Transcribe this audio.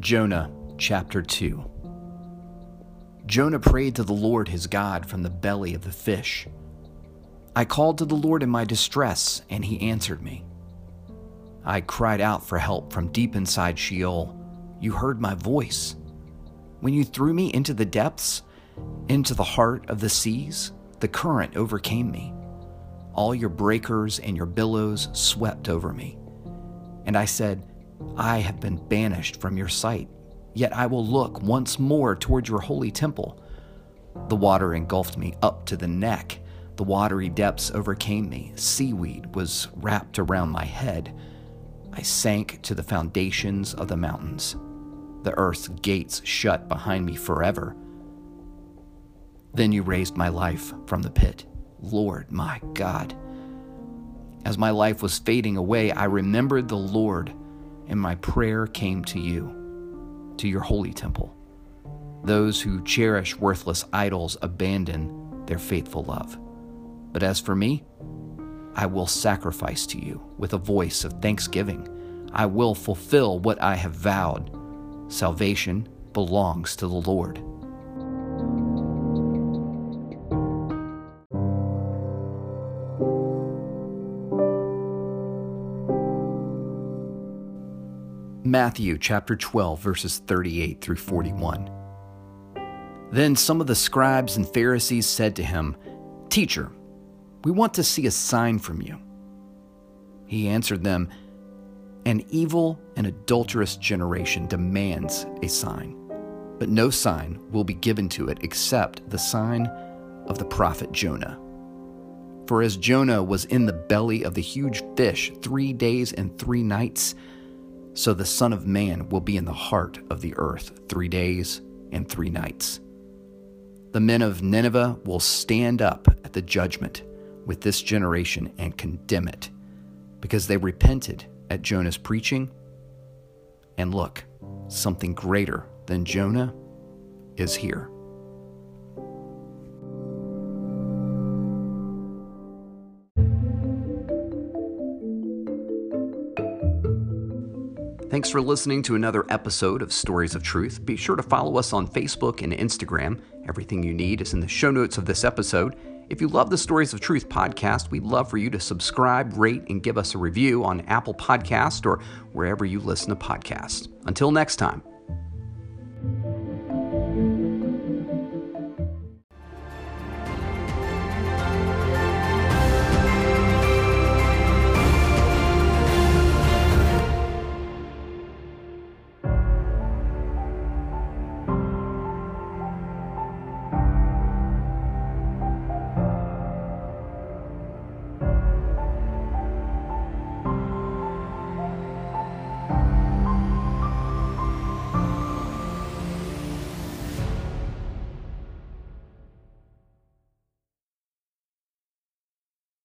Jonah chapter 2 Jonah prayed to the Lord his God from the belly of the fish. I called to the Lord in my distress, and he answered me. I cried out for help from deep inside Sheol. You heard my voice. When you threw me into the depths, into the heart of the seas, the current overcame me. All your breakers and your billows swept over me. And I said, I have been banished from your sight, yet I will look once more toward your holy temple. The water engulfed me up to the neck. The watery depths overcame me. Seaweed was wrapped around my head. I sank to the foundations of the mountains. The earth's gates shut behind me forever. Then you raised my life from the pit. Lord, my God. As my life was fading away, I remembered the Lord, and my prayer came to you, to your holy temple. Those who cherish worthless idols abandon their faithful love. But as for me, I will sacrifice to you with a voice of thanksgiving. I will fulfill what I have vowed. Salvation belongs to the Lord. Matthew chapter 12, verses 38 through 41. Then some of the scribes and Pharisees said to him, Teacher, we want to see a sign from you. He answered them, An evil and adulterous generation demands a sign, but no sign will be given to it except the sign of the prophet Jonah. For as Jonah was in the belly of the huge fish three days and three nights, so the Son of Man will be in the heart of the earth three days and three nights. The men of Nineveh will stand up at the judgment with this generation and condemn it, because they repented at Jonah's preaching. And look, something greater than Jonah is here. Thanks for listening to another episode of Stories of Truth. Be sure to follow us on Facebook and Instagram. Everything you need is in the show notes of this episode. If you love the Stories of Truth podcast, we'd love for you to subscribe, rate, and give us a review on Apple Podcast or wherever you listen to podcasts. Until next time.